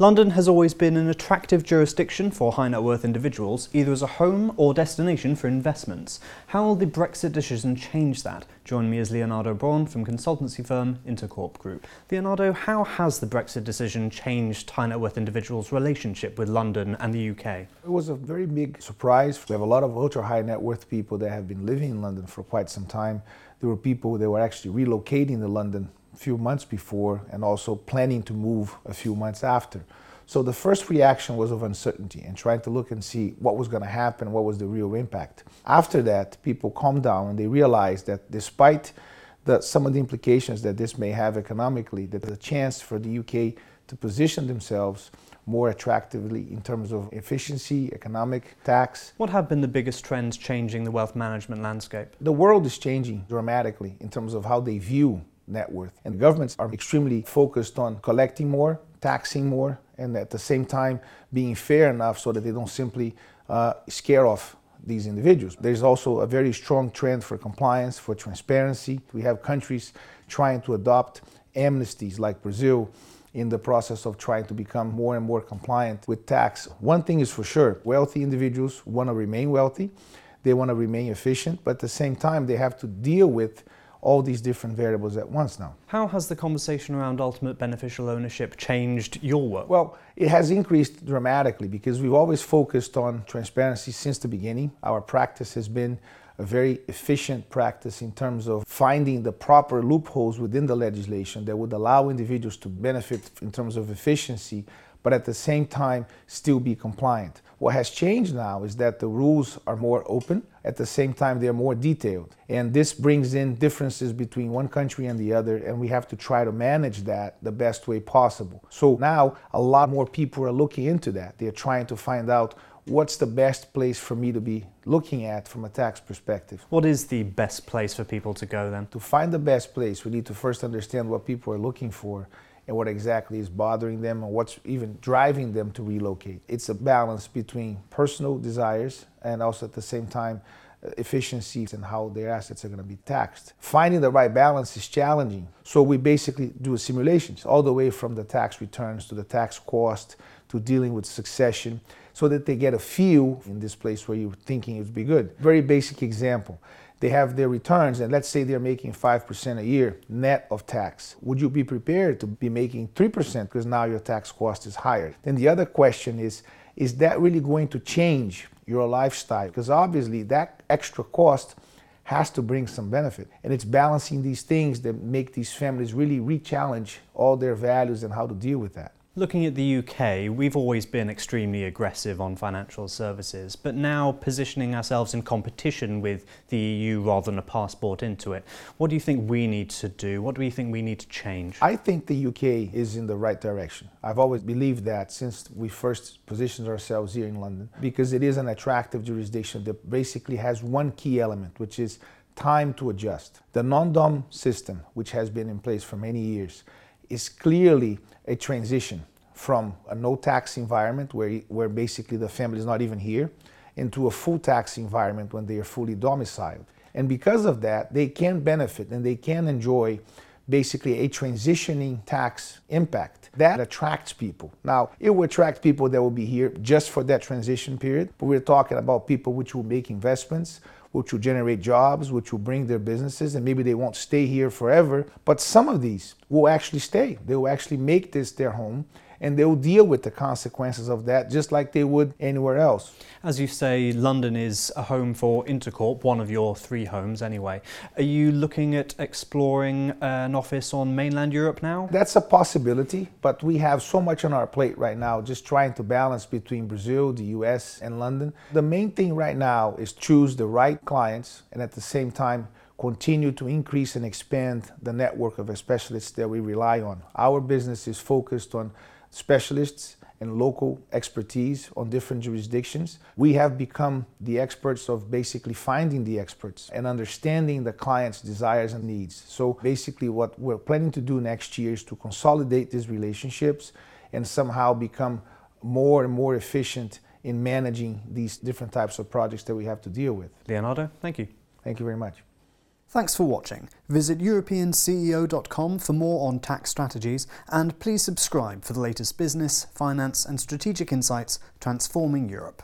London has always been an attractive jurisdiction for high net worth individuals, either as a home or destination for investments. How will the Brexit decision change that? Join me as Leonardo Braun from consultancy firm Intercorp Group. Leonardo, how has the Brexit decision changed high net worth individuals' relationship with London and the UK? It was a very big surprise. We have a lot of ultra high net worth people that have been living in London for quite some time. There were people that were actually relocating to London few months before and also planning to move a few months after. So the first reaction was of uncertainty and trying to look and see what was going to happen, what was the real impact. After that, people calmed down and they realized that despite the, some of the implications that this may have economically, that the chance for the UK to position themselves more attractively in terms of efficiency, economic, tax. What have been the biggest trends changing the wealth management landscape? The world is changing dramatically in terms of how they view net worth. And governments are extremely focused on collecting more, taxing more, and at the same time being fair enough so that they don't simply uh, scare off these individuals. There's also a very strong trend for compliance, for transparency. We have countries trying to adopt amnesties like Brazil in the process of trying to become more and more compliant with tax. One thing is for sure wealthy individuals want to remain wealthy, they want to remain efficient, but at the same time, they have to deal with all these different variables at once now. How has the conversation around ultimate beneficial ownership changed your work? Well, it has increased dramatically because we've always focused on transparency since the beginning. Our practice has been a very efficient practice in terms of finding the proper loopholes within the legislation that would allow individuals to benefit in terms of efficiency but at the same time still be compliant. What has changed now is that the rules are more open. At the same time, they are more detailed. And this brings in differences between one country and the other, and we have to try to manage that the best way possible. So now a lot more people are looking into that. They're trying to find out what's the best place for me to be looking at from a tax perspective. What is the best place for people to go then? To find the best place, we need to first understand what people are looking for and what exactly is bothering them and what's even driving them to relocate. It's a balance between personal desires and also at the same time uh, efficiencies and how their assets are going to be taxed. Finding the right balance is challenging. So we basically do simulations all the way from the tax returns to the tax cost to dealing with succession so that they get a feel in this place where you're thinking it would be good. Very basic example they have their returns, and let's say they're making 5% a year net of tax. Would you be prepared to be making 3% because now your tax cost is higher? Then the other question is is that really going to change your lifestyle? Because obviously, that extra cost has to bring some benefit. And it's balancing these things that make these families really re challenge all their values and how to deal with that. Looking at the UK, we've always been extremely aggressive on financial services, but now positioning ourselves in competition with the EU rather than a passport into it. What do you think we need to do? What do you think we need to change? I think the UK is in the right direction. I've always believed that since we first positioned ourselves here in London, because it is an attractive jurisdiction that basically has one key element, which is time to adjust. The non dom system, which has been in place for many years, is clearly a transition from a no tax environment where, where basically the family is not even here into a full tax environment when they are fully domiciled. And because of that, they can benefit and they can enjoy basically a transitioning tax impact that attracts people. Now, it will attract people that will be here just for that transition period, but we're talking about people which will make investments, which will generate jobs, which will bring their businesses, and maybe they won't stay here forever. But some of these will actually stay. They will actually make this their home and they'll deal with the consequences of that just like they would anywhere else. As you say, London is a home for Intercorp, one of your three homes anyway. Are you looking at exploring an office on mainland Europe now? That's a possibility, but we have so much on our plate right now, just trying to balance between Brazil, the US, and London. The main thing right now is choose the right clients and at the same time continue to increase and expand the network of specialists that we rely on. Our business is focused on specialists and local expertise on different jurisdictions. We have become the experts of basically finding the experts and understanding the client's desires and needs. So basically what we're planning to do next year is to consolidate these relationships and somehow become more and more efficient in managing these different types of projects that we have to deal with. Leonardo, thank you. Thank you very much. Thanks for watching. Visit EuropeanCEO.com for more on tax strategies, and please subscribe for the latest business, finance, and strategic insights transforming Europe.